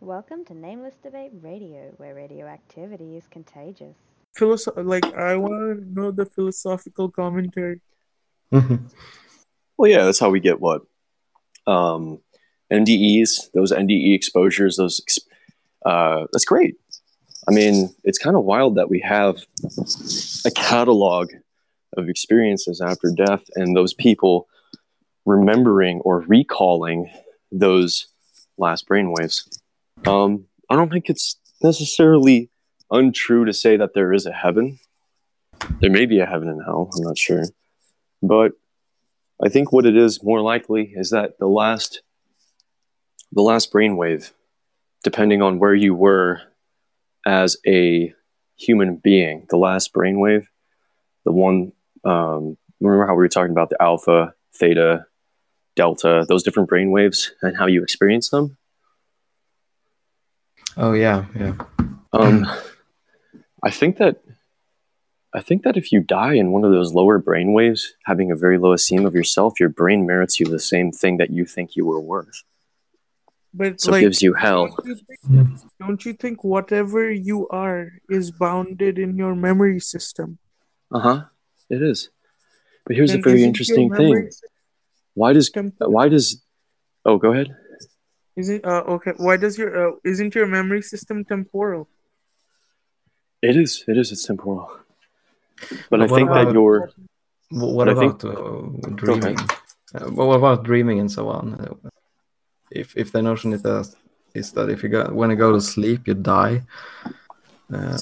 Welcome to Nameless Debate Radio, where radioactivity is contagious. Philosoph- like I want to know the philosophical commentary. Mhm. Well, yeah, that's how we get what um, NDEs, those NDE exposures, those ex- uh, that's great. I mean, it's kind of wild that we have a catalog of experiences after death, and those people remembering or recalling those last brainwaves. Um, I don't think it's necessarily untrue to say that there is a heaven. There may be a heaven and hell. I'm not sure, but I think what it is more likely is that the last the last brainwave, depending on where you were as a human being, the last brainwave, the one um, remember how we were talking about the alpha, theta, delta, those different brainwaves and how you experience them. Oh yeah, yeah. Um, I think that I think that if you die in one of those lower brain waves, having a very low esteem of yourself, your brain merits you the same thing that you think you were worth. But So it gives you hell. Don't you, think, don't you think whatever you are is bounded in your memory system? Uh huh. It is. But here's Then a very interesting thing. Why does system- why does oh go ahead. Is it uh, okay? Why does your uh, isn't your memory system temporal? It is. It is. It's temporal. But But I what think that about- your Wh- What But I think- about uh, dreaming? Uh, what what about dreaming and so on? If if the notion is that is that if you go when you go to sleep you die. Uh,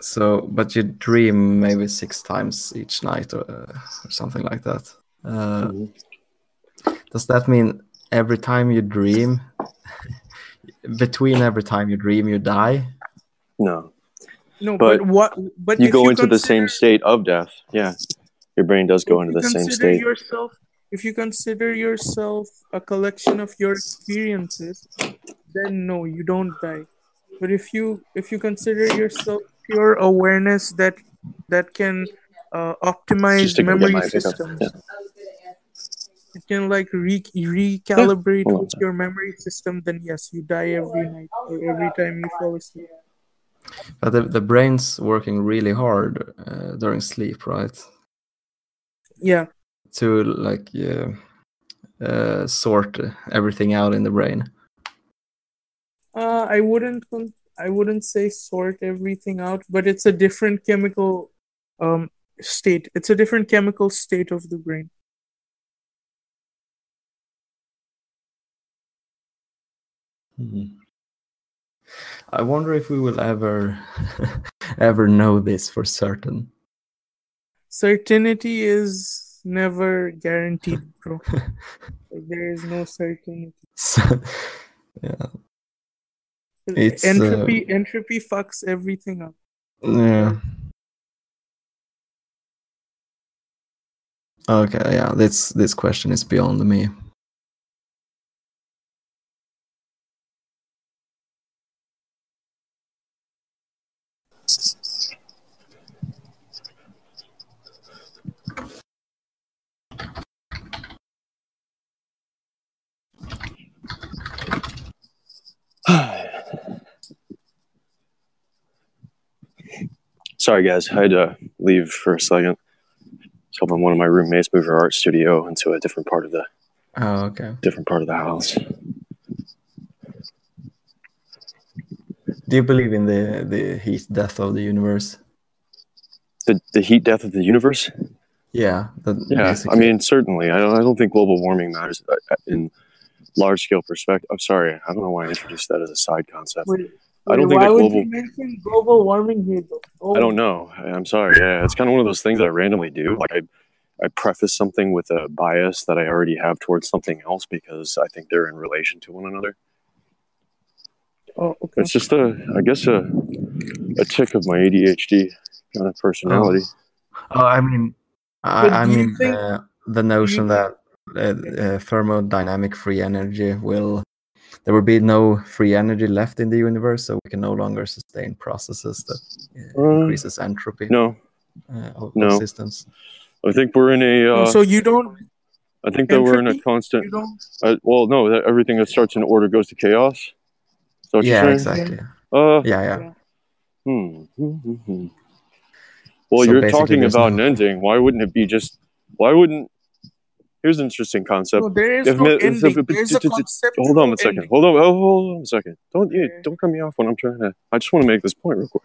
so, but you dream maybe six times each night or, uh, or something like that. Uh, Mhm. Does that mean every time you dream, between every time you dream, you die? no. No, But but, what? But You if go into the same state of death. Yeah. Your brain does go into the same state. Yourself, if you consider yourself a collection of your experiences, then no, you don't die. But if you if you consider yourself pure awareness that that can uh, optimize Just to go get memory systems, Yeah. It can like re- recalibrate with your memory system. Then yes, you die every night or every time you fall asleep. But the, the brain's working really hard uh, during sleep, right? Yeah, To like yeah, uh, sort everything out in the brain. Uh, I wouldn't I wouldn't say sort everything out, but it's a different chemical um state. It's a different chemical state of the brain. I wonder if we will ever ever know this for certain. Certainty is never guaranteed, bro. like, there is no certainty. So, yeah, It's, uh, entropy entropy fucks everything up. yeah. Okay, yeah. This this question is beyond me. Sorry, guys. I had to leave for a second. I was helping one of my roommates move her art studio into a different part of the Oh, okay. different part of the house. Do you believe in the the heat death of the universe? The the heat death of the universe. Yeah. That Yeah, I mean certainly. I don't. I don't think global warming matters uh, in large scale perspective. I'm sorry. I don't know why I introduced that as a side concept. Wait, I don't wait, think why that would you mention global warming here though? Oh, I don't know. I- I'm sorry. Yeah, it's kind of one of those things that I randomly do. Like I, I preface something with a bias that I already have towards something else because I think they're in relation to one another. Oh, okay. It's just a, I guess a, a tick of my ADHD kind of personality. Oh, I mean, I, I mean think- the, the notion that uh, uh, thermodynamic free energy will there will be no free energy left in the universe, so we can no longer sustain processes that uh, Uh, increases entropy No, uh, of, no. of systems. I think we're in a. Uh, so you don't I think that we're in a constant. You don't. Uh, well, no, that everything that starts in order goes to chaos. Is that what yeah, you're saying? exactly. Uh, Yeah, yeah. Yeah. hmm, hmm, hmm, hmm. Well, So you're talking about no- an ending. Why wouldn't it be just? Why wouldn't? Here's an interesting concept. No, there is If no if- ending. if- There's a if- if- concept. Hold on a second. Hold on. Oh, hold on a second. Don't you don't cut me off when I'm trying to. I just want to make this point real quick.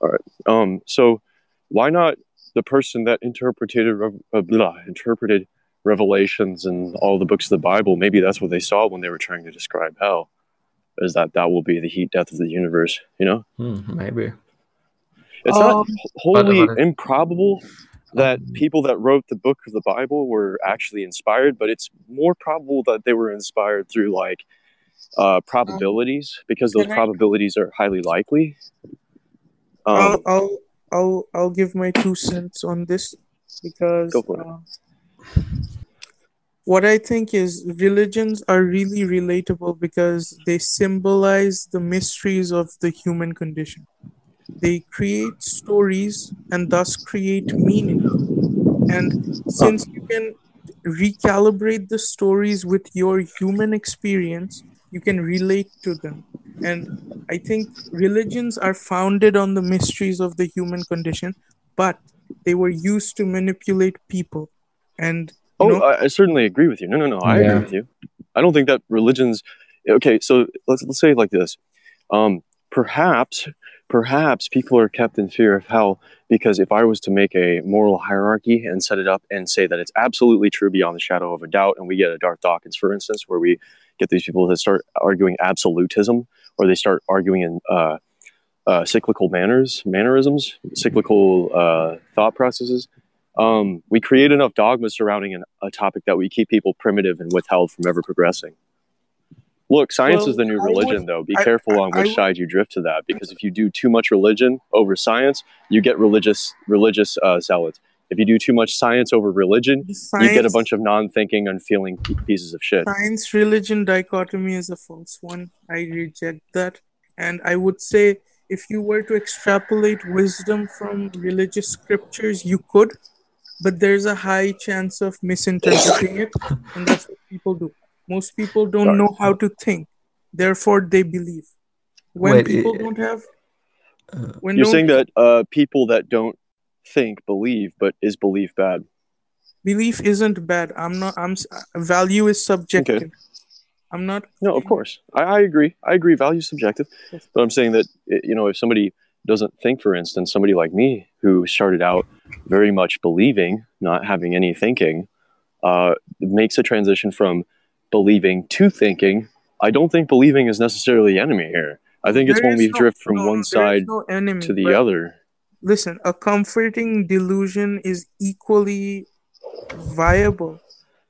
All right. Um. So, why not the person that interpreted uh, blah, interpreted Revelations and all the books of the Bible? Maybe that's what they saw when they were trying to describe hell. Is that that will be the heat death of the universe? You know, Hmm, maybe. it's not Um, wh- wholly improbable that people that wrote the book of the Bible were actually inspired, but it's more probable that they were inspired through like uh, probabilities because those probabilities are highly likely. Um, I'll, I'll I'll I'll give my two cents on this because Go for it. uh, what I think is religions are really relatable because they symbolize the mysteries of the human condition. They create stories and thus create meaning. And since you can recalibrate the stories with your human experience, you can relate to them. And I think religions are founded on the mysteries of the human condition, but they were used to manipulate people. And oh, know, I, I certainly agree with you. No, no, no. I Yeah. agree with you. I don't think that religions. Okay, so let's let's say it like this. Um, perhaps, perhaps people are kept in fear of hell because if I was to make a moral hierarchy and set it up and say that it's absolutely true beyond the shadow of a doubt, and we get a Darth Dawkins, for instance, where we get these people that start arguing absolutism, or they start arguing in uh, uh, cyclical manners, mannerisms, cyclical uh, thought processes. Um, we create enough dogma surrounding an, a topic that we keep people primitive and withheld from ever progressing. Look, science Well, is the new I would- religion, though. Be I- careful on I- I which would- side you drift to that, because if you do too much religion over science, you get religious religious uh, zealots. If you do too much science over religion, you get a bunch of non-thinking, unfeeling pieces of shit. science religion dichotomy is a false one. I reject that. And I would say if you were to extrapolate wisdom from religious scriptures, you could, but there's a high chance of misinterpreting it. And that's what people do. Most people don't Sorry. know how to think, therefore, they believe. When Wait, people don't have. Uh, When You're no saying that uh, people that don't think believe, but is belief bad? belief isn't bad. I'm not. I'm. Value is subjective. I'm not. No, of course. I, I agree. I agree. Value is subjective. But I'm saying that, you know, if somebody doesn't think, for instance, somebody like me who started out very much believing, not having any thinking, uh, makes a transition from believing to thinking. I don't think believing is necessarily the enemy here. I think it's when we no- drift from no, one side no enemy, to the other. listen, a comforting delusion is equally viable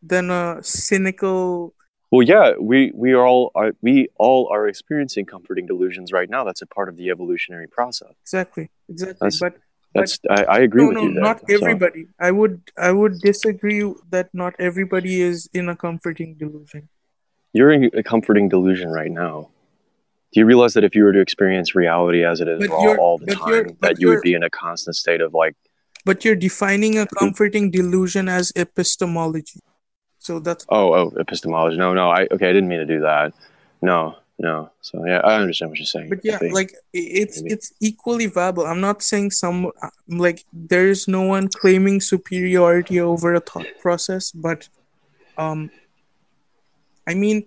than a cynical. Well, yeah, we we are all are, we all are experiencing comforting delusions right now. That's a part of the evolutionary process. Exactly, exactly. That's- but That's I, I agree no, with no, you there. not So- everybody. I would, I would disagree that not everybody is in a comforting delusion. You're in a comforting delusion right now. Do you realize that if you were to experience reality as it is But all the time, that you would be in a constant state of like, But you're defining a comforting delusion as epistemology. So that's oh, oh, epistemology. No, no, I okay, I didn't mean to do that. No, no. So yeah, I understand what you're saying. but yeah like it's Maybe. it's equally viable i'm not saying some like there is no one claiming superiority over a thought process but um i mean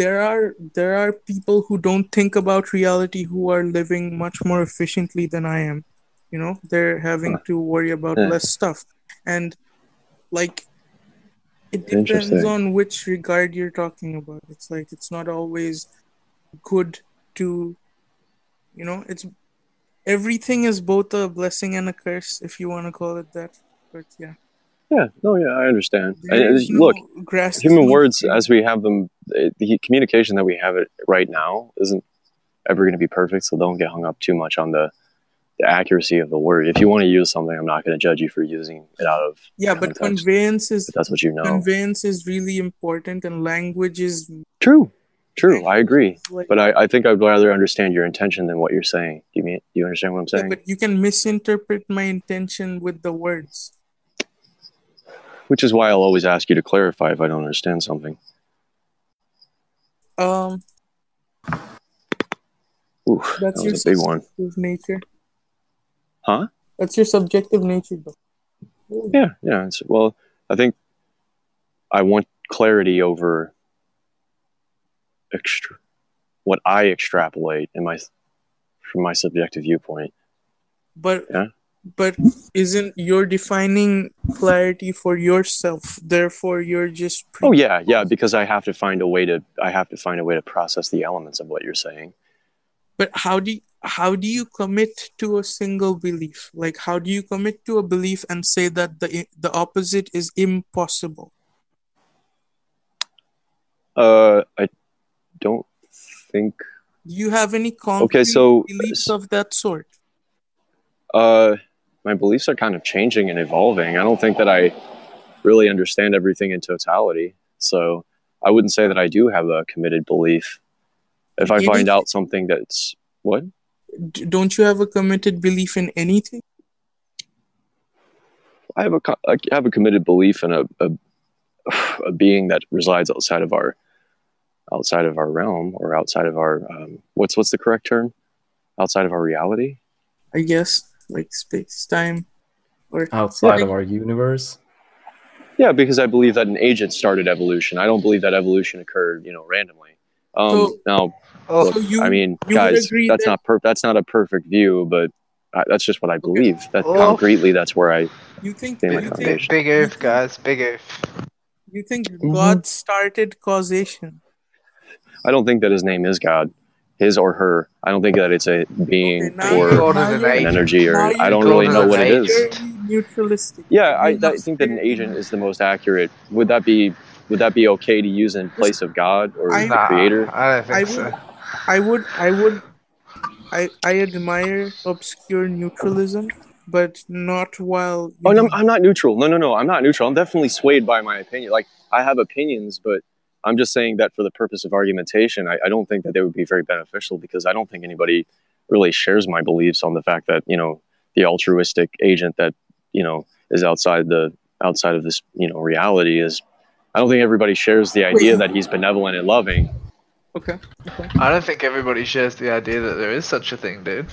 there are there are people who don't think about reality who are living much more efficiently than i am you know they're having to worry about Yeah. less stuff and like it depends on which regard you're talking about it's like it's not always good to you know it's everything is both a blessing and a curse if you want to call it that but yeah yeah, no, yeah, I understand. there And, is look, human words as we have them, eh, the communication that we have it right now isn't ever going to be perfect. So don't get hung up too much on the the accuracy of the word. If you want to use something, I'm not going to judge you for using it out of yeah but conveyance is that's what you know. conveyance is really important and language is True, true. I agree. like- But I, I think I'd rather understand your intention than what you're saying. Do you mean? Do you understand what I'm yeah, saying? but you can misinterpret my intention with the words which is why I'll always ask you to clarify if I don't understand something. Um, Ooh, that's that your was a big one. subjective nature. Huh? That's your subjective nature, though. Yeah, yeah. It's, well, I think I want clarity over extra what I extrapolate in my from my subjective viewpoint. But Yeah. but isn't you're defining clarity for yourself? Therefore, you're just. Oh yeah, yeah. Because I have to find a way to I have to find a way to process the elements of what you're saying. But how do you, how do you commit to a single belief? Like how do you commit to a belief and say that the the opposite is impossible? Uh, I don't think. Do you have any concrete so- beliefs of that sort? Uh, my beliefs are kind of changing and evolving. I don't think that I really understand everything in totality. So I wouldn't say that I do have a committed belief. If I find out something that's what don't you have a committed belief in anything? I have a co- have a committed belief in a, a a being that resides outside of our outside of our realm or outside of our um, what's what's the correct term outside of our reality. I guess like space time or Outside Yeah. of our universe. Yeah, because I believe that an agent started evolution. I don't believe that evolution occurred, you know, randomly. Um, So- now, Oh, look, So you- I mean, you guys, that's that- not per- that's not a perfect view, but I, that's just what I believe. That Oh. concretely, that's where I. you think Yeah, you think, big, big oof, guys. Big oof. you think Mm-hmm. God started causation? I don't think that his name is God, his or her. I don't think that it's a being Okay, or you're- Called now it an an energy, or I don't really know what it is. agent. Very neutralistic. Yeah, I, I think that an agent is the most accurate. Would that be would that be okay to use in place of God or I- the Nah, creator? I don't think I so. would, I would, I would, I, I admire obscure neutralism, but not while. Oh you no, I'm not neutral. No, no, no, I'm not neutral. I'm definitely swayed by my opinion. Like I have opinions, but I'm just saying that for the purpose of argumentation, I, I don't think that they would be very beneficial because I don't think anybody really shares my beliefs on the fact that you know the altruistic agent that you know is outside the outside of this you know reality is. I don't think everybody shares the idea that he's benevolent and loving. Okay. okay. I don't think everybody shares the idea that there is such a thing, dude.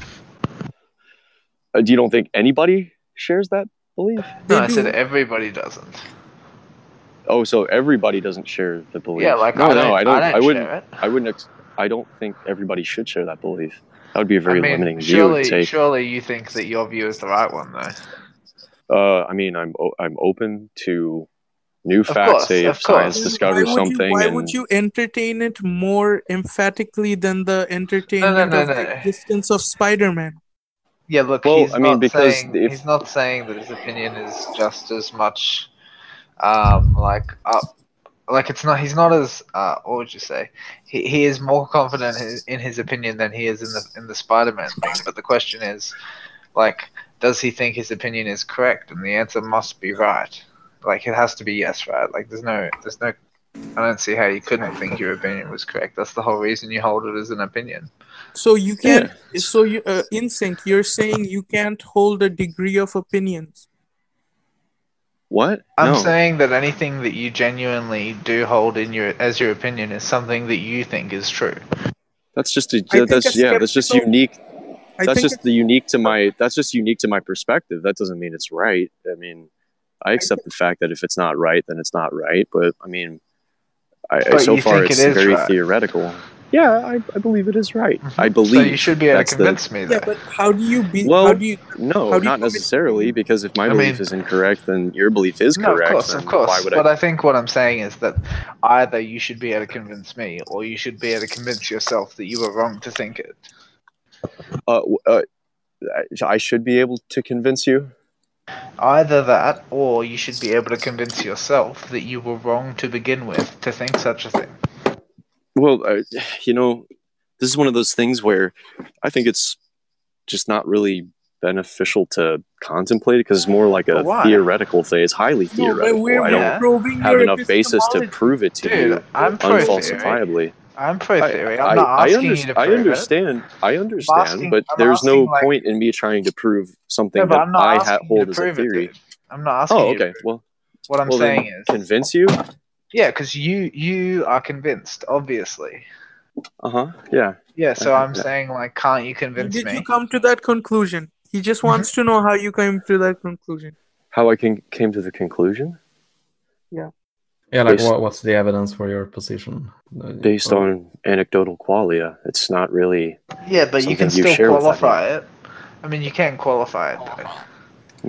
Uh, do you don't think anybody shares that belief? No, They I said everybody doesn't. Oh, so everybody doesn't share the belief? Yeah, like no, I no, I don't. I, don't wouldn't. share it. I wouldn't. Ex- I don't think everybody should share that belief. That would be a very I mean, limiting view surely, to take. surely you think that your view is the right one, though. Uh, I mean, I'm o- I'm open to new Of facts. course, say if science course. discovers something, You, why and would you entertain it more emphatically than the entertainment no, of no. the existence of Spider-Man? Yeah, look, Well, he's I mean, not because saying if- he's not saying that his opinion is just as much, um, like up, like it's not. He's not as uh, what would you say? He he is more confident in his, opinion than he is in the in the Spider-Man thing. But the question is, like, does he think his opinion is correct? And the answer must be right. Like, it has to be yes, right? Like, there's no, there's no. I don't see how you couldn't think your opinion was correct. That's the whole reason you hold it as an opinion. So you can't. So you, uh, in sync, you're saying you can't hold a degree of opinions. What? I'm no. saying that anything that you genuinely do hold in your as your opinion is something that you think is true. that's just a, I think that's a yeah. That's just unique. I That's just the unique to my. That's just unique to my perspective. That doesn't mean it's right. I mean, I accept the fact that if it's not right, then it's not right. But I mean, I, But so far think it it's very right. theoretical. Yeah, I, I believe it is right. I believe. So you should be able that's to the- convince me Yeah, but how do you be? Well, how do you? No, How do you not commit- necessarily, because if my I belief mean- is incorrect, then your belief is no, of correct. course, of course. Why would but I? I think what I'm saying is that either you should be able to convince me, or you should be able to convince yourself that you were wrong to think it. Uh, uh, I- I should be able to convince you. Either that, or you should be able to convince yourself that you were wrong to begin with to think such a thing. Well, uh, you know, this is one of those things where I think it's just not really beneficial to contemplate because it's more like a why? theoretical thing. It's highly No, theoretical. we're I don't Yeah. have enough basis to prove it to Dude, you I'm pro theory. unfalsifiably. I'm pro theory. I, I'm not I, asking under- you to I prove it. understand. I understand, asking- but I'm there's no like- point in me trying to prove something No, that I'm not I asking ha- hold as a prove it, theory. I'm not asking Oh, you. to okay. prove Well, What I'm Well, then saying is, convince you? Yeah, because you you are convinced, obviously. Uh huh. Yeah. Yeah, so Okay, I'm yeah. saying like, can't you convince did me? Did you come to that conclusion? He just wants to know how you came to that conclusion. How I can, came to the conclusion Yeah, Yeah, like Based- what, what's the evidence for your position? Uh, based or- on anecdotal qualia. It's not really. Yeah, but you can Something you still qualify it. I mean, you can qualify it. Though.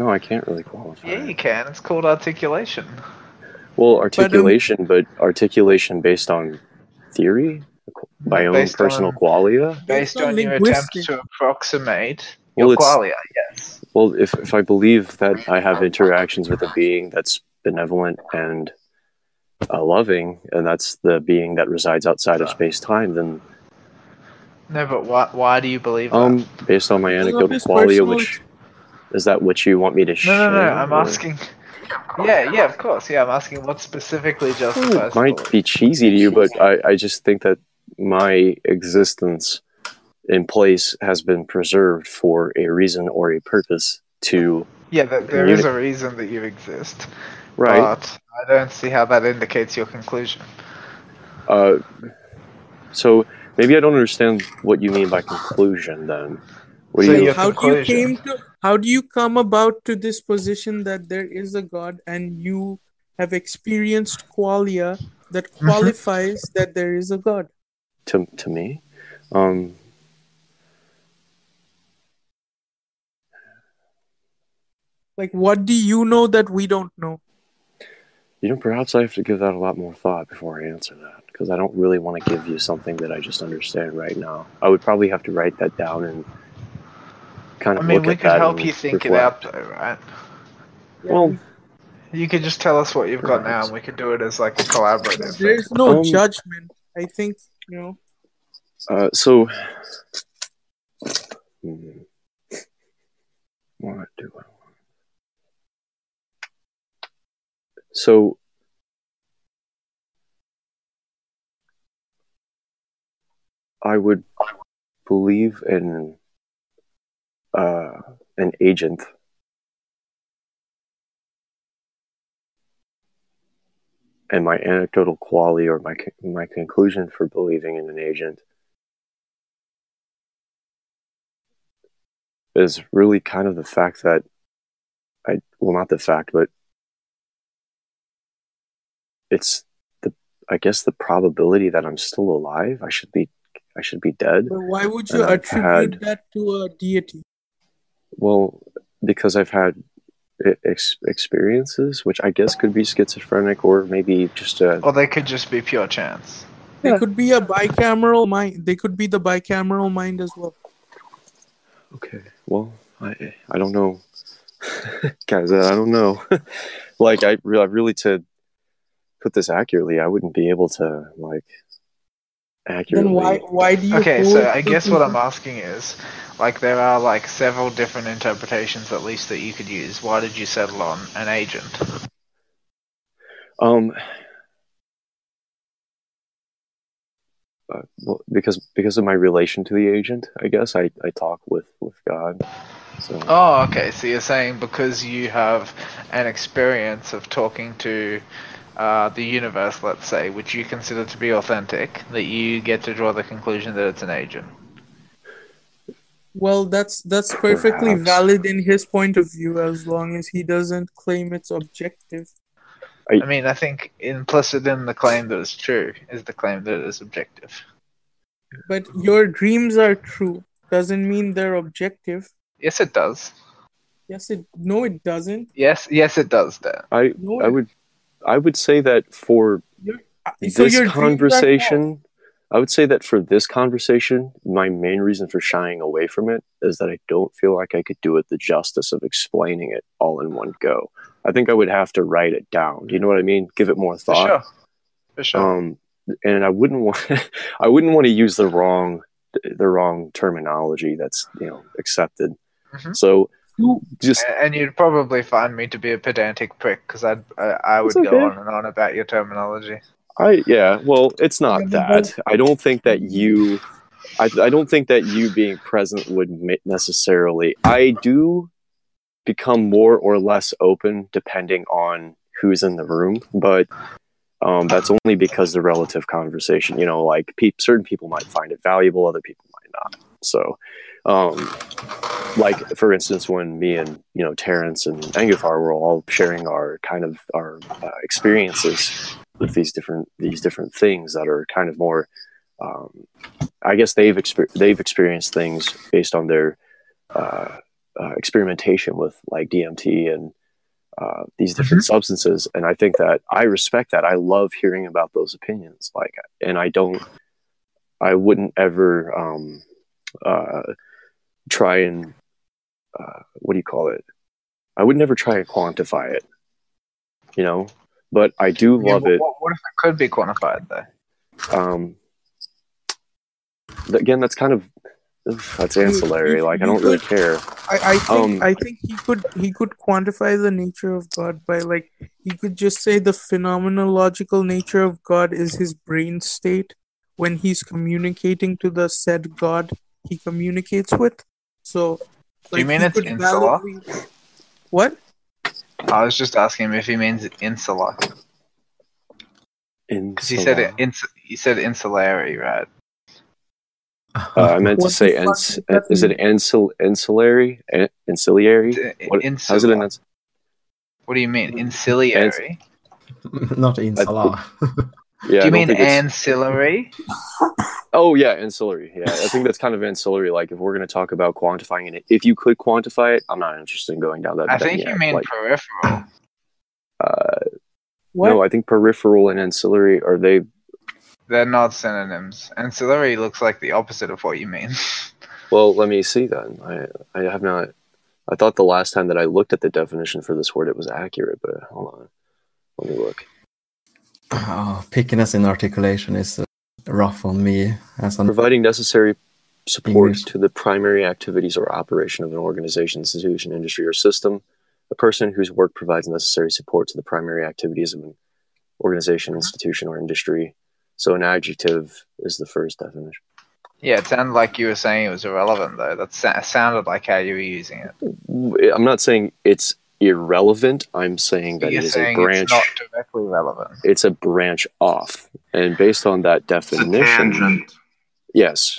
No, I can't really qualify. Yeah, it. you can. It's called articulation. Well, articulation, but, articulation based on theory, my own personal on- qualia. Based Based on on your attempt to approximate Well, your qualia, yes. Well, if if I believe that I have interactions with a being that's benevolent and uh, loving, and that's the being that resides outside of space time, then No, but why, why do you believe um, that? based on my anecdotal his qualia, which is that what you want me to No, share? no, no. I'm or- asking. Yeah, yeah, of course. Yeah, I'm asking what specifically Well, justifies. it might belief. be cheesy to you, but I, I just think that my existence in place has been preserved for a reason or a purpose to Yeah, that there is a reason that you exist. right. But I don't see how that indicates your conclusion. Uh, so maybe I don't understand what you mean by conclusion. Then, what do So you? your how do you came to how do you come about to this position that there is a god and you have experienced qualia that Mm-hmm. qualifies that there is a god to to me, um, like what do you know that we don't know you know, perhaps I have to give that a lot more thought before I answer that because I don't really want to give you something that I just understand right now. I would probably have to write that down and kind of. I mean, look we at could that help you think reflect. it out, though, right? Well, You could just tell us what you've got now, and we could do it as like a collaborative. thing. there's no Um, judgment i think you know Uh, so, hmm, what do I want? So, I would believe in uh, an agent. And my anecdotal quality or my my conclusion for believing in an agent is really kind of the fact that I well not the fact but it's the I guess the probability that I'm still alive. I should be I should be dead. But why would you attribute had- that to a deity well because I've had ex- experiences which I guess could be schizophrenic or maybe just a Or they could just be pure chance. they Yeah. could be a bicameral mind they could be the bicameral mind as well Okay. Well, I I don't know, guys. I don't know. like I really, really to put this accurately, I wouldn't be able to like accurately. then why why do you Okay, so I guess what I'm asking is, like, there are like several different interpretations at least that you could use. Why did you settle on an agent? Um. Uh, well, because because of my relation to the agent, I guess I, I talk with with God. So Oh, okay. So you're saying because you have an experience of talking to uh, the universe, let's say, which you consider to be authentic, that you get to draw the conclusion that it's an agent. Well, that's that's perfectly Perhaps. valid in his point of view as long as he doesn't claim it's objective. I mean, I think implicit in the claim that it's true is the claim that it is objective. But your dreams are true doesn't mean they're objective. Yes, it does. Yes, it no, it doesn't. Yes, yes, it does. Dan. I No, I it- would I would say that for uh, so this your dreams are false. conversation i would say that for this conversation my main reason for shying away from it is that i don't feel like i could do it the justice of explaining it all in one go i think i would have to write it down do you know what i mean give it more For thought sure. For sure. um and i wouldn't want i wouldn't want to use the wrong the wrong terminology that's you know accepted Mhm. so You- just and you'd probably find me to be a pedantic prick because I'd I, I would That's go on and on about your terminology. I yeah, well, it's not that. I don't think that you, I, I don't think that you being present would necessarily. I do become more or less open depending on who's in the room, but um, that's only because the relative conversation. You know, like pe- certain people might find it valuable, other people might not. So, um, like for instance, when me and you know Terrence and Angufar were all sharing our kind of our uh, experiences with these different these different things that are kind of more. Um, I guess they've exper- they've experienced things based on their uh, uh, experimentation with like DMT and uh, these different substances, and I think that I respect that. I love hearing about those opinions, like, and I don't, I wouldn't ever um, uh, try and uh, what do you call it? I would never try to quantify it, you know. But I do Yeah, love what, it. What, what if it could be quantified though? Um, th- again, that's kind of that's ancillary. you- Like, I don't really care. I, I think Um, I think he could he could quantify the nature of God by like he could just say the phenomenological nature of God is his brain state when he's communicating to the said God he communicates with. So Do you mean it's could insular? validly- What? I was just asking him if he means insular In because he said it. Ins- he said insulary, right? Uh, I meant to say the fuck ens- does that is it insul- insulary? An- Ancillary? What, how's it in? Insular. What do you mean insuliary? Not insala. Yeah, do you mean ancillary? Oh yeah, ancillary. Yeah, I think that's kind of ancillary. Like if we're going to talk about quantifying it, if you could quantify it, I'm not interested in going down that. I that think yet. you mean Like, peripheral. uh, What? no, I think peripheral and ancillary are they. They're not synonyms. Ancillary looks like the opposite of what you mean. Well, let me see then. I I have not. I thought the last time that I looked at the definition for this word, it was accurate. But hold on, let me look. Oh, pickiness in articulation is uh, rough on me as an Providing necessary support English. to the primary activities or operation of an organization, institution, industry, or system. A person whose work provides necessary support to the primary activities of an organization, institution, or industry. So an adjective is the first definition. yeah, it sounded like you were saying it was irrelevant though. That sa- sounded like how you were using it. I'm not saying it's irrelevant. I'm saying that You're it is a branch. it's not directly relevant. It's a branch off, and based on that It's a definition, tangent. yes,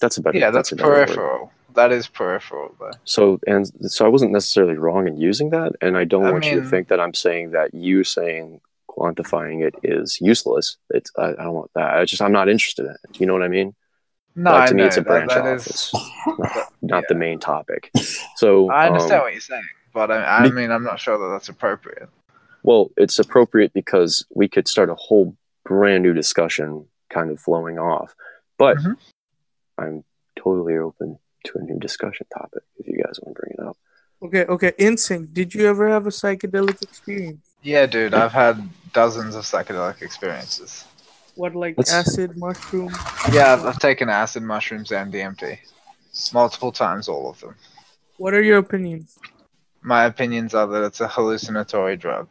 that's a better. Yeah, that's a better word. peripheral. That is peripheral though. So and so I wasn't necessarily wrong in using that, and I don't I want you to think that I'm saying that you saying quantifying it is useless. It's I, I don't want that. I just I'm not interested in it. You know what I mean? No, Like, I to me, know, it's a branch that off. is- It's not, not the main topic. So I understand um, what you're saying, but I, I mean, I'm not sure that that's appropriate. well, it's appropriate because we could start a whole brand new discussion, kind of flowing off. But Mhm. I'm totally open to a new discussion topic if you guys want to bring it up. Okay, okay. Insync. Did you ever have a psychedelic experience? Yeah, dude, I've had dozens of psychedelic experiences. What like Let's- acid, mushroom? Yeah, I've, I've taken acid, mushrooms, and DMT multiple times, all of them. What are your opinions? My opinions are that it's a hallucinatory drug.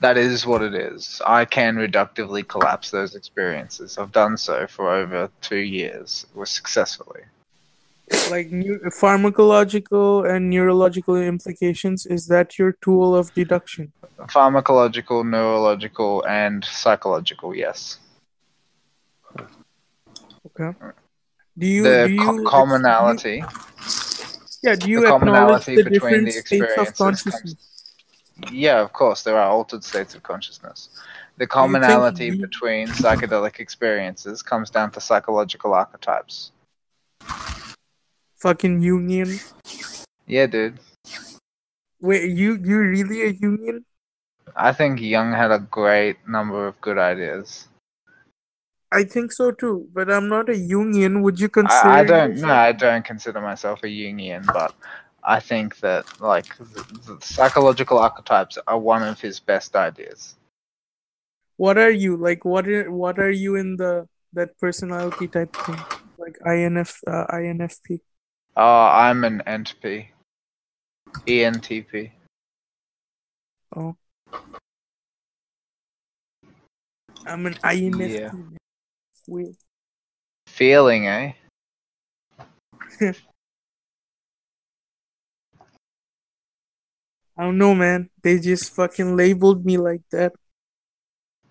That is what it is. I can reductively collapse those experiences. I've done so for over two years was successfully. Like new pharmacological and neurological implications? Is that your tool of deduction? Pharmacological, neurological, and psychological, yes. Okay. Do you the do co- you commonality, Yeah, do you the acknowledge the between different the states of experiences consciousness? yeah, of course, there are altered states of consciousness. The commonality you- between psychedelic experiences comes down to psychological archetypes. Fucking Jungian. Yeah, dude. Wait, you you really a Jungian? I think Jung had a great number of good ideas. I think so too, but I'm not a Jungian. Would you consider? I, I don't. No, I don't consider myself a Jungian, but I think that like the, the psychological archetypes are one of his best ideas. What are you like? What are what are you in the that personality type thing? Like INF uh, INFP. Oh, I'm an NTP. ENTP. Oh. I'm an INFP. Yeah. Weird. Feeling, eh? I don't know, man. They just fucking labeled me like that.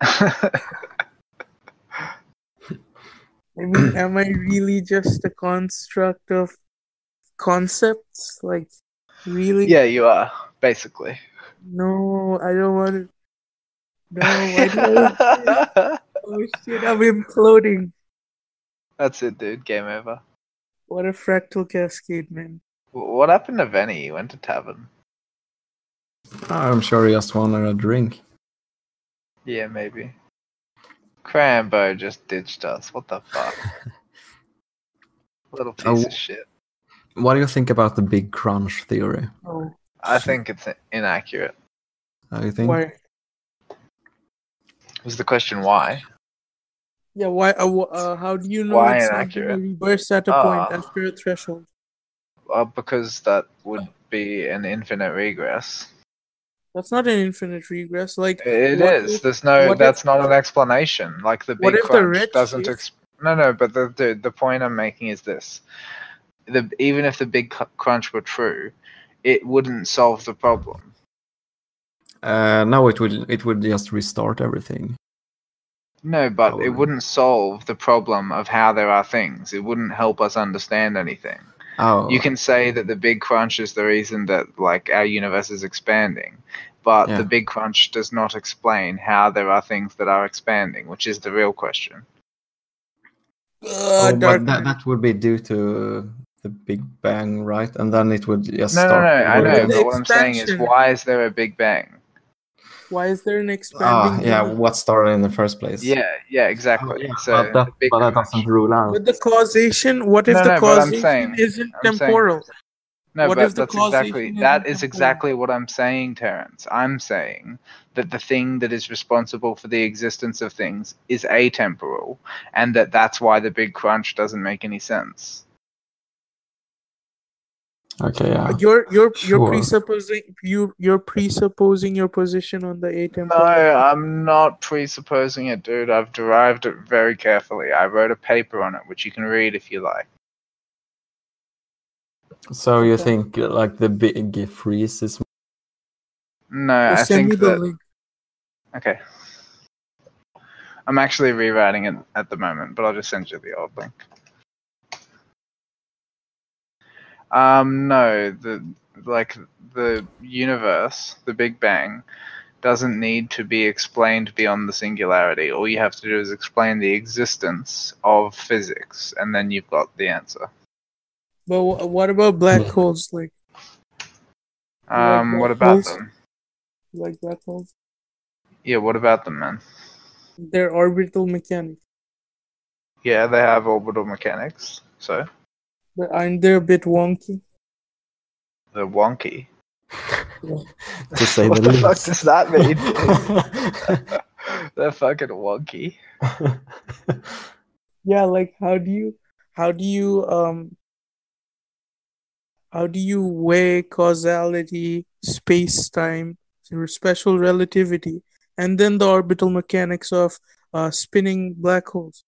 I mean, am I really just a construct of concepts? Like, really? yeah, you are basically. No, I don't want to. No, I? Oh shit, I'm imploding. That's it, dude. Game over. What a fractal cascade, man. What happened to Venny? He went to tavern. I'm sure he just wanted a drink. Yeah, maybe. Crambo just ditched us. What the fuck? Little piece Oh. of shit. What do you think about the big crunch theory? Oh, I think it's inaccurate. How do you think? why? Was the question why? Yeah, why? Uh, uh, how do you know Why it's not inaccurate? gonna reverse at a point Ah. after a threshold? Well, because that would be an infinite regress. That's not an infinite regress. Like, It What is. if- There's no. That's if- not an explanation. Like the big if the crunch doesn't. sheet- Ex- no, no. But the, the the point I'm making is this: the even if the big crunch were true, it wouldn't solve the problem. Uh, no, it would it would just restart everything. No, but it wouldn't solve the problem of how there are things. It wouldn't help us understand anything. Oh, You can say that the big crunch is the reason that like our universe is expanding, but Yeah. the big crunch does not explain how there are things that are expanding, which is the real question. uh, oh, dark. but that that would be due to the Big Bang, right? And then it would just No, no, start. no. I over know, but what I'm saying is, why is there a big bang? Why is there an Ah, expanding? yeah. universe? What started in the first place? Yeah, yeah, exactly. Oh, yeah, So but that, the big but that doesn't rule out. But the causation. What if No, the no, causation saying- isn't I'm saying- temporal? No, What but that's exactly that isn't is temporal? exactly what I'm saying, Terence. I'm saying that the thing that is responsible for the existence of things is atemporal, and that that's why the big crunch doesn't make any sense. Okay, yeah. You're you're you're presupposing you you're presupposing your position on the ATM. No. I'm not presupposing it, dude. I've derived it very carefully. I wrote a paper on it, which you can read if you like. So you Okay. think uh, like the big freeze is No, Well, I send me think the that. link. Okay. I'm actually rewriting it at the moment, but I'll just send you the old link. Um, no, the like the universe, the Big Bang, doesn't need to be explained beyond the singularity. All you have to do is explain the existence of physics, and then you've got the answer. But wh- what about black holes? Like Like Um, what about holes? them? like black holes? Yeah, what about them, man? They're orbital mechanics, Yeah, they have orbital mechanics, so but aren't they a bit wonky? they're wonky. to say what the the fuck least. does that mean? They're fucking wonky. Yeah, like how do you how do you um how do you weigh causality, space time, special relativity, and then the orbital mechanics of uh, spinning black holes?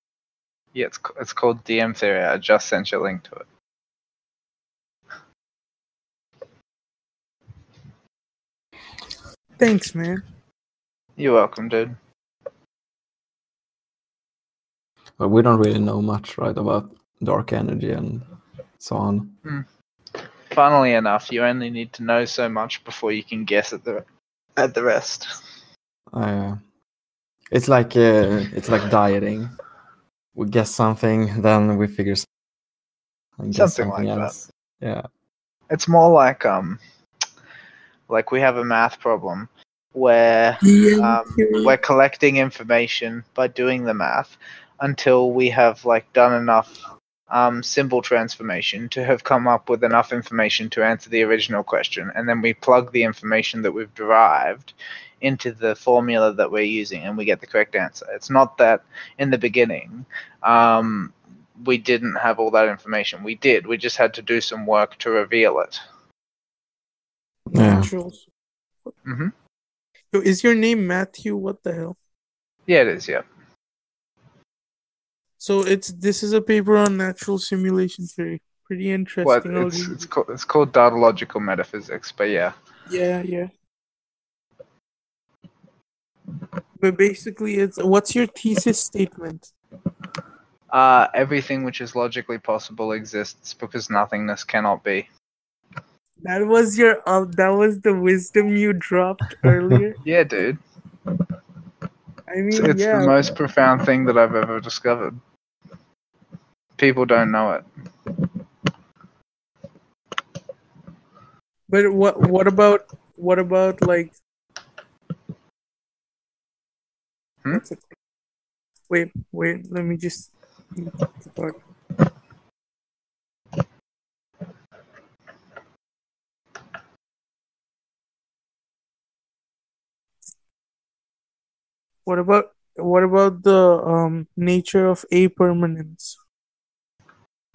Yeah, it's it's called DM theory. I just sent you a link to it. Thanks, man. You're welcome, dude. but we don't really know much, right, about dark energy and so on. Funnily enough, you only need to know so much before you can guess at the at the rest. Uh, it's like uh, it's like dieting. We guess something, then we figure s- Something something, like that. Yeah. It's more like um, like we have a math problem where um, we're collecting information by doing the math until we have like done enough um, symbol transformation to have come up with enough information to answer the original question. And then we plug the information that we've derived into the formula that we're using and we get the correct answer. It's not that in the beginning um, we didn't have all that information. We did. We just had to do some work to reveal it Yeah. Naturals. Mhm. Yo, is your name Matthew? What the hell? yeah it is yeah So it's this is a paper on natural simulation theory. Pretty interesting. Well, I'll it's read it's called it's called tautological metaphysics, but yeah, Yeah, yeah. But basically, it's what's your thesis statement? Uh, everything which is logically possible exists because nothingness cannot be. That was your uh, that was the wisdom you dropped earlier. Yeah, dude. I It's, mean, it's yeah. the most profound thing that I've ever discovered. People don't know it. But what what about what about like? Hmm? Wait, wait. Let me just. What about what about the um nature of impermanence?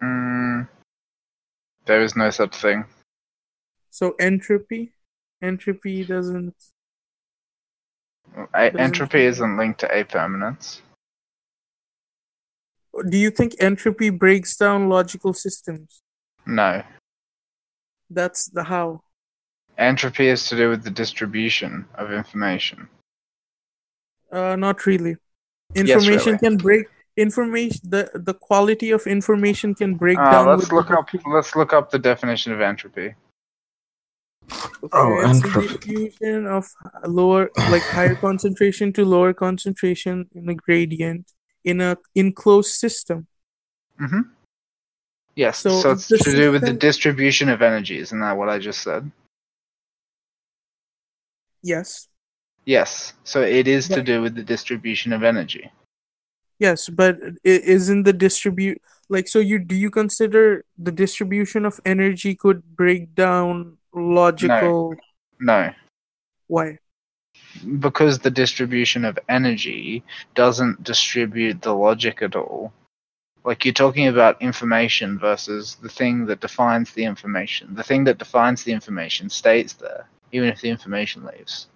Mm, there is no such thing. So entropy, entropy doesn't. A- Doesn't- entropy isn't linked to impermanence. Do you think entropy breaks down logical systems? No. That's the how. Entropy is to do with the distribution of information. Uh, not really. Yes, Information really. can break information. The the quality of information can break Uh, down. let's look the- up. Let's look up the definition of entropy. Okay, Oh, it's the entropy. diffusion of lower, like higher concentration to lower concentration in a gradient in a enclosed system. Mm-hmm. Yes. So So, it's the to do with the distribution of energy. Isn't that what I just said? Yes, Yes. So it is to do with the distribution of energy. yes, but isn't the distribute like so? You do you consider the distribution of energy could break down logical? No. Why? because the distribution of energy doesn't distribute the logic at all. Like you're talking about information versus the thing that defines the information. The thing that defines the information stays there, even if the information leaves.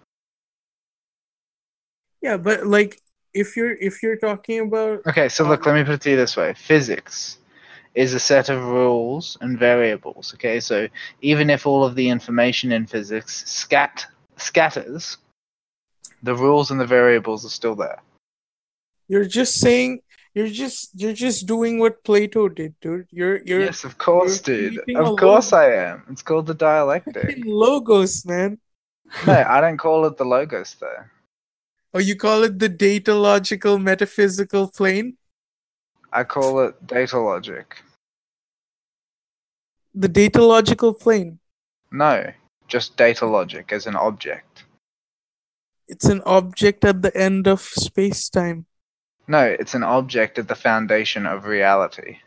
Yeah, but like if you're if you're talking about Okay, so look, Um, let me put it to you this way physics is a set of rules and variables. Okay, so even if all of the information in physics scat scatters, the rules and the variables are still there. you're just saying you're just you're just doing what Plato did, dude. You're you're yes, of course, dude. Of course I am. It's called the dialectic. logos, man. no, I don't call it the logos though. Or you call it the data logical metaphysical plane? I call it data logic. The data logical plane. No, just data logic as an object. It's an object at the end of space time. No, it's an object at the foundation of reality.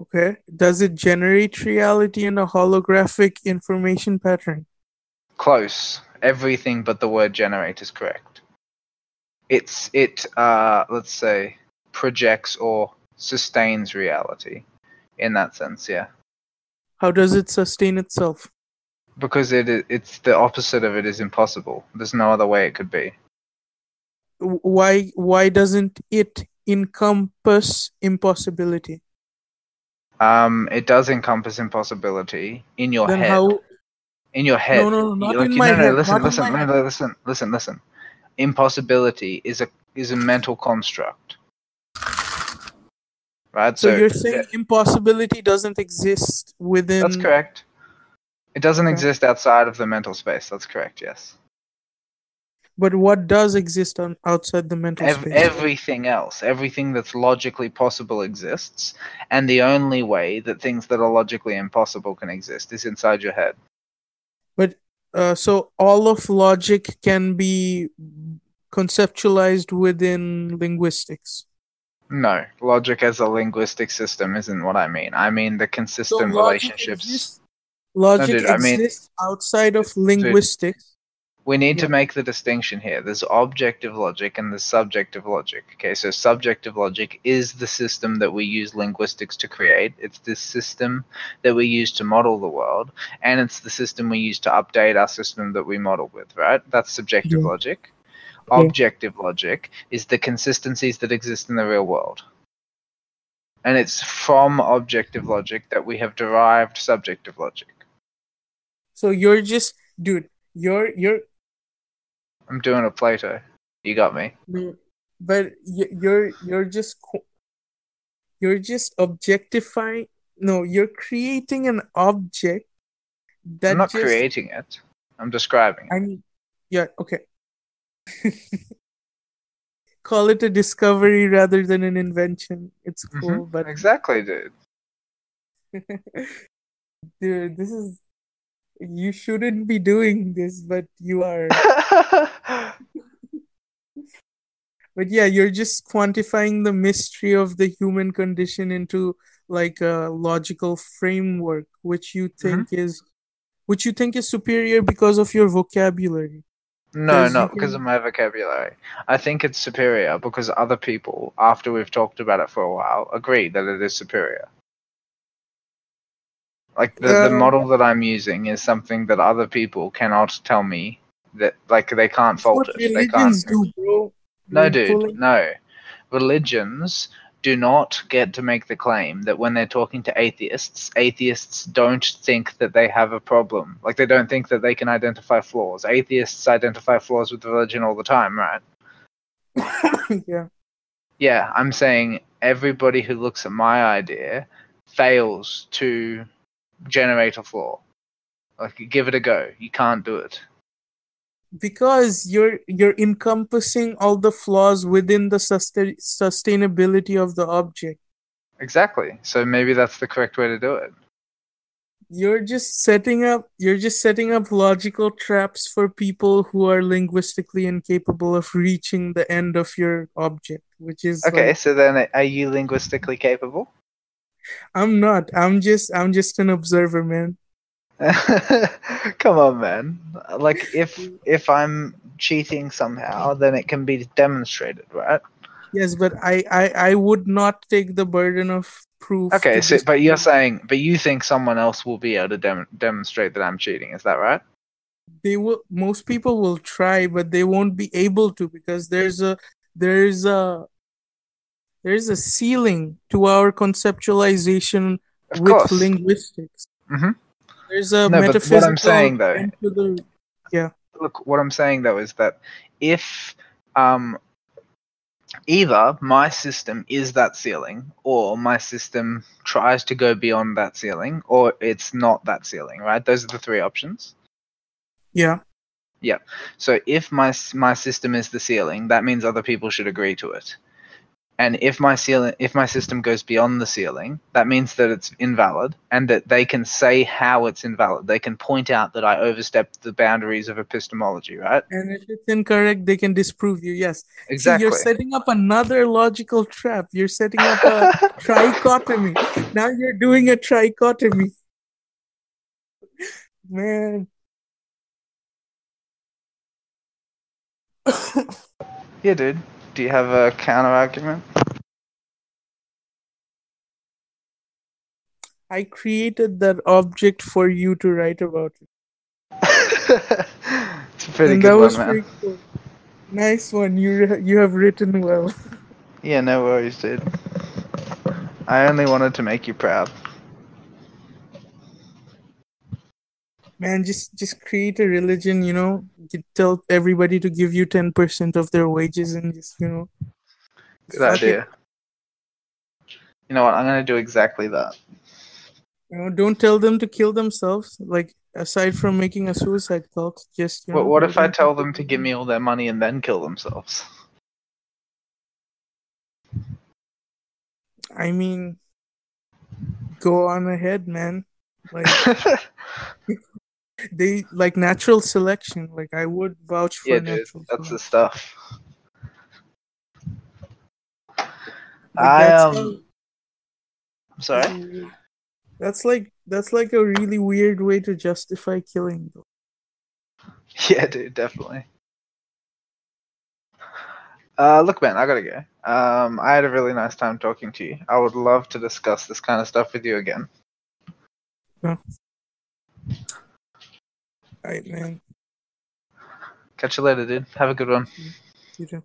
Okay. Does it generate reality in a holographic information pattern? Close. Everything but the word generate is correct. It's it uh let's say projects or sustains reality in that sense, yeah. How does it sustain itself? Because it it's the opposite of it is impossible. There's no other way it could be. Why why doesn't it encompass impossibility? Um it does encompass impossibility in your then head. how in your head. No, no, no, not Like, in my no, no, head, Listen, listen, no, head. no, listen, listen, listen. Impossibility is a is a mental construct, right? so, you're saying impossibility doesn't exist within that's correct. It doesn't Okay. exist outside of the mental space. That's correct. Yes. But what does exist on outside the mental Ev- space? everything else, everything that's logically possible exists, and the only way that things that are logically impossible can exist is inside your head. But uh, so all of logic can be conceptualized within linguistics. No, logic as a linguistic system isn't what I mean. I mean the So consistent logic relationships. exists, logic dude, I mean- exists outside of linguistics. We need Yeah. to make the distinction here. There's objective logic and there's subjective logic. Okay, so subjective logic is the system that we use linguistics to create. It's the system that we use to model the world, and it's the system we use to update our system that we model with, right? That's subjective Yeah. logic. Yeah. Objective logic is the consistencies that exist in the real world. And it's from objective logic that we have derived subjective logic. So you're just, dude. You're you're, I'm doing a Plato. You got me. but you're you're just you're just objectifying. No, you're creating an object that I'm not just, creating it. I'm describing it. I mean, yeah, okay. Call it a discovery rather than an invention. It's cool, Mhm. but Exactly, dude. dude, this is you shouldn't be doing this, but you are. But yeah, you're just quantifying the mystery of the human condition into like a logical framework, which you think is, which you think is superior because of your vocabulary. no not because of my vocabulary. I think it's superior because other people, after we've talked about it for a while, agree that it is superior. Like the, the Um, model that I'm using is something that other people cannot tell me that like they can't That's fault it. They can't. do, bro. No, dude, no. Religions do not get to make the claim that when they're talking to atheists, atheists don't think that they have a problem. Like they don't think that they can identify flaws. Atheists identify flaws with religion all the time, right? yeah. Yeah, I'm saying everybody who looks at my idea fails to generate a flaw. Like give it a go. You can't do it. Because you're you're encompassing all the flaws within the sustain- sustainability of the object Exactly. So maybe that's the correct way to do it. you're just setting up you're just setting up logical traps for people who are linguistically incapable of reaching the end of your object which is Okay, like, so then are you linguistically capable? i'm not i'm just i'm just an observer man Come on, man. Like if if I'm cheating somehow, then it can be demonstrated, right? yes but i i, I would not take the burden of proof Okay, so but you're saying, but you think someone else will be able to dem- demonstrate that I'm cheating? Is that right? they will most people will try but they won't be able to because there's a there's a there's a ceiling to our conceptualization Of with course. linguistics Mhm. There's a No, but what I'm saying, though- the Look, what I'm saying though is that if um either my system is that ceiling or my system tries to go beyond that ceiling or it's not that ceiling, right? Those are the three options. yeah Yeah. So if my my system is the ceiling, that means other people should agree to it. And if my ceiling, if my system goes beyond the ceiling, that means that it's invalid, and that they can say how it's invalid. They can point out that I overstepped the boundaries of epistemology, right? and if it's incorrect they can disprove you yes Exactly. you're setting up another logical trap you're setting up a trichotomy now you're doing a trichotomy man yeah, dude. Do you have a counter argument? I created that object for you to write about it. it's a pretty and good that one, was man. pretty cool. Nice one. You re- you have written well. Yeah, no worries, dude. I only wanted to make you proud. Man, just just create a religion, you know. You tell everybody to give you ten percent of their wages and just, you know. Good fuck it. idea. You know what? I'm gonna do exactly that. You know, don't tell them to kill themselves. Like aside from making a suicide cult, just you But know, what if I tell them to give me all their money and then kill themselves? I mean, go on ahead, man. Like they like natural selection. Like I would vouch for yeah, dude, natural that's the stuff. Like, I am. um, how- sorry. That's like that's like a really weird way to justify killing. Though. Yeah, dude, definitely. Uh, look, man, I gotta go. Um, I had a really nice time talking to you. I would love to discuss this kind of stuff with you again. Alright, man. Catch you later, dude. Have a good one. You too.